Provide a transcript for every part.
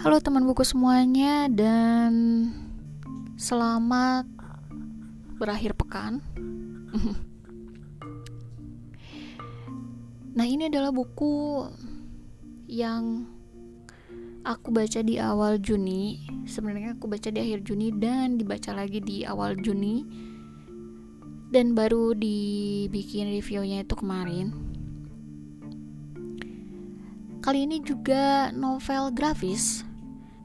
Halo teman buku semuanya dan selamat berakhir pekan. nah, ini adalah buku yang aku baca di awal Juni. Sebenarnya aku baca di akhir Juni dan dibaca lagi di awal Juni. Dan baru dibikin reviewnya itu kemarin. Kali ini juga novel grafis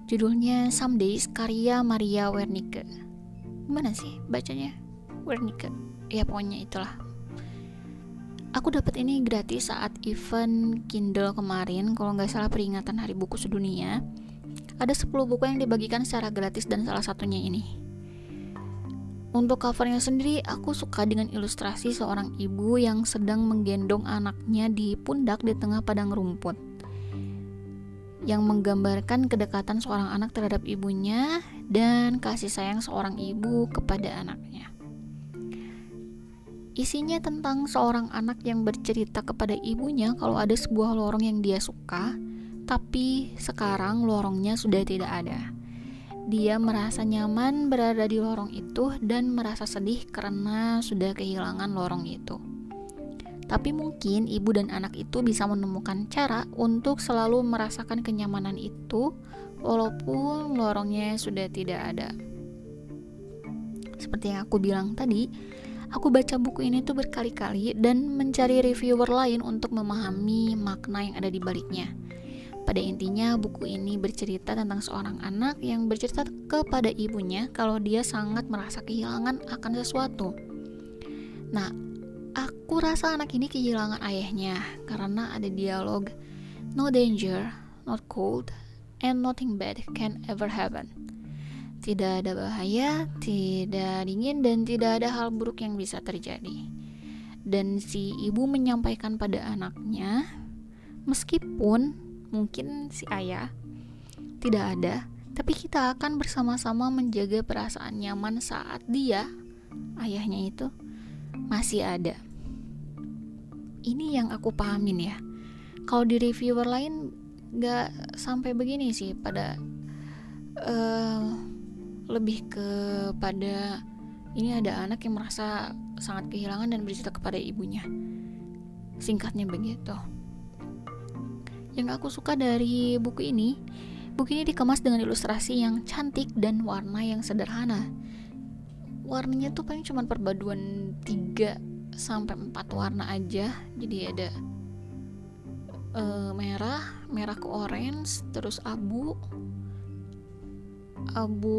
Judulnya Some Days karya Maria Wernicke. Gimana sih bacanya? Wernicke. Ya pokoknya itulah. Aku dapat ini gratis saat event Kindle kemarin, kalau nggak salah peringatan Hari Buku Sedunia. Ada 10 buku yang dibagikan secara gratis dan salah satunya ini. Untuk covernya sendiri, aku suka dengan ilustrasi seorang ibu yang sedang menggendong anaknya di pundak di tengah padang rumput yang menggambarkan kedekatan seorang anak terhadap ibunya dan kasih sayang seorang ibu kepada anaknya. Isinya tentang seorang anak yang bercerita kepada ibunya kalau ada sebuah lorong yang dia suka, tapi sekarang lorongnya sudah tidak ada. Dia merasa nyaman berada di lorong itu dan merasa sedih karena sudah kehilangan lorong itu. Tapi mungkin ibu dan anak itu bisa menemukan cara untuk selalu merasakan kenyamanan itu walaupun lorongnya sudah tidak ada. Seperti yang aku bilang tadi, aku baca buku ini tuh berkali-kali dan mencari reviewer lain untuk memahami makna yang ada di baliknya. Pada intinya, buku ini bercerita tentang seorang anak yang bercerita kepada ibunya kalau dia sangat merasa kehilangan akan sesuatu. Nah, Aku rasa anak ini kehilangan ayahnya karena ada dialog No danger, not cold, and nothing bad can ever happen. Tidak ada bahaya, tidak dingin, dan tidak ada hal buruk yang bisa terjadi. Dan si ibu menyampaikan pada anaknya, meskipun mungkin si ayah tidak ada, tapi kita akan bersama-sama menjaga perasaan nyaman saat dia, ayahnya itu, masih ada ini yang aku pahamin ya. Kalau di reviewer lain nggak sampai begini sih pada uh, lebih kepada ini ada anak yang merasa sangat kehilangan dan bercerita kepada ibunya. Singkatnya begitu. Yang aku suka dari buku ini buku ini dikemas dengan ilustrasi yang cantik dan warna yang sederhana. Warnanya tuh paling cuma perpaduan tiga sampai empat warna aja. Jadi ada uh, merah merah ke orange terus abu. Abu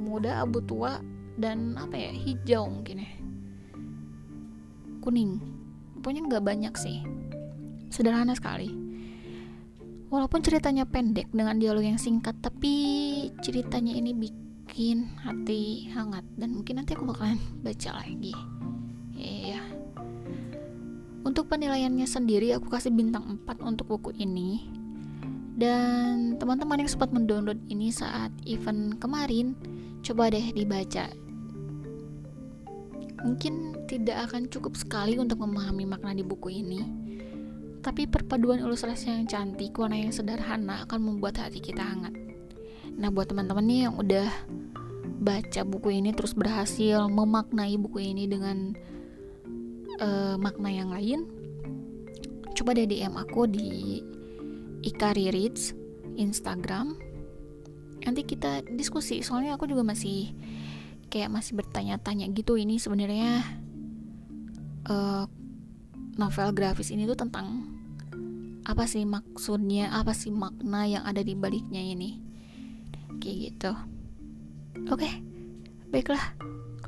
muda abu tua dan apa ya hijau mungkin ya. Kuning. Pokoknya nggak banyak sih. Sederhana sekali. Walaupun ceritanya pendek dengan dialog yang singkat tapi ceritanya ini bikin hati hangat. Dan mungkin nanti aku bakalan baca lagi. Untuk penilaiannya sendiri aku kasih bintang 4 untuk buku ini. Dan teman-teman yang sempat mendownload ini saat event kemarin, coba deh dibaca. Mungkin tidak akan cukup sekali untuk memahami makna di buku ini, tapi perpaduan ilustrasi yang cantik, warna yang sederhana akan membuat hati kita hangat. Nah, buat teman-teman nih yang udah baca buku ini terus berhasil memaknai buku ini dengan uh, makna yang lain coba deh DM aku di Ikari Reads Instagram. Nanti kita diskusi soalnya aku juga masih kayak masih bertanya-tanya gitu ini sebenarnya uh, novel grafis ini tuh tentang apa sih maksudnya apa sih makna yang ada di baliknya ini. Kayak gitu. Oke okay, baiklah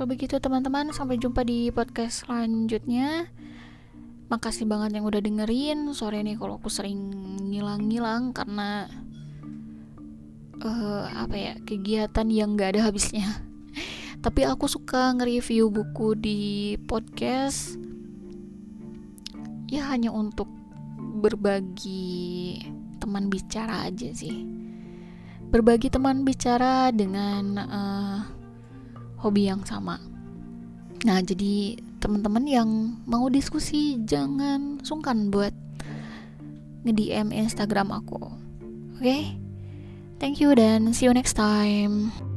kalau begitu teman-teman, sampai jumpa di podcast selanjutnya. Makasih banget yang udah dengerin. Sore ini kalau aku sering ngilang-ngilang karena uh, apa ya kegiatan yang gak ada habisnya. Tapi aku suka nge-review buku di podcast. Ya hanya untuk berbagi teman bicara aja sih. Berbagi teman bicara dengan uh, hobi yang sama. Nah, jadi teman-teman yang mau diskusi jangan sungkan buat nge-DM Instagram aku. Oke? Okay? Thank you dan see you next time.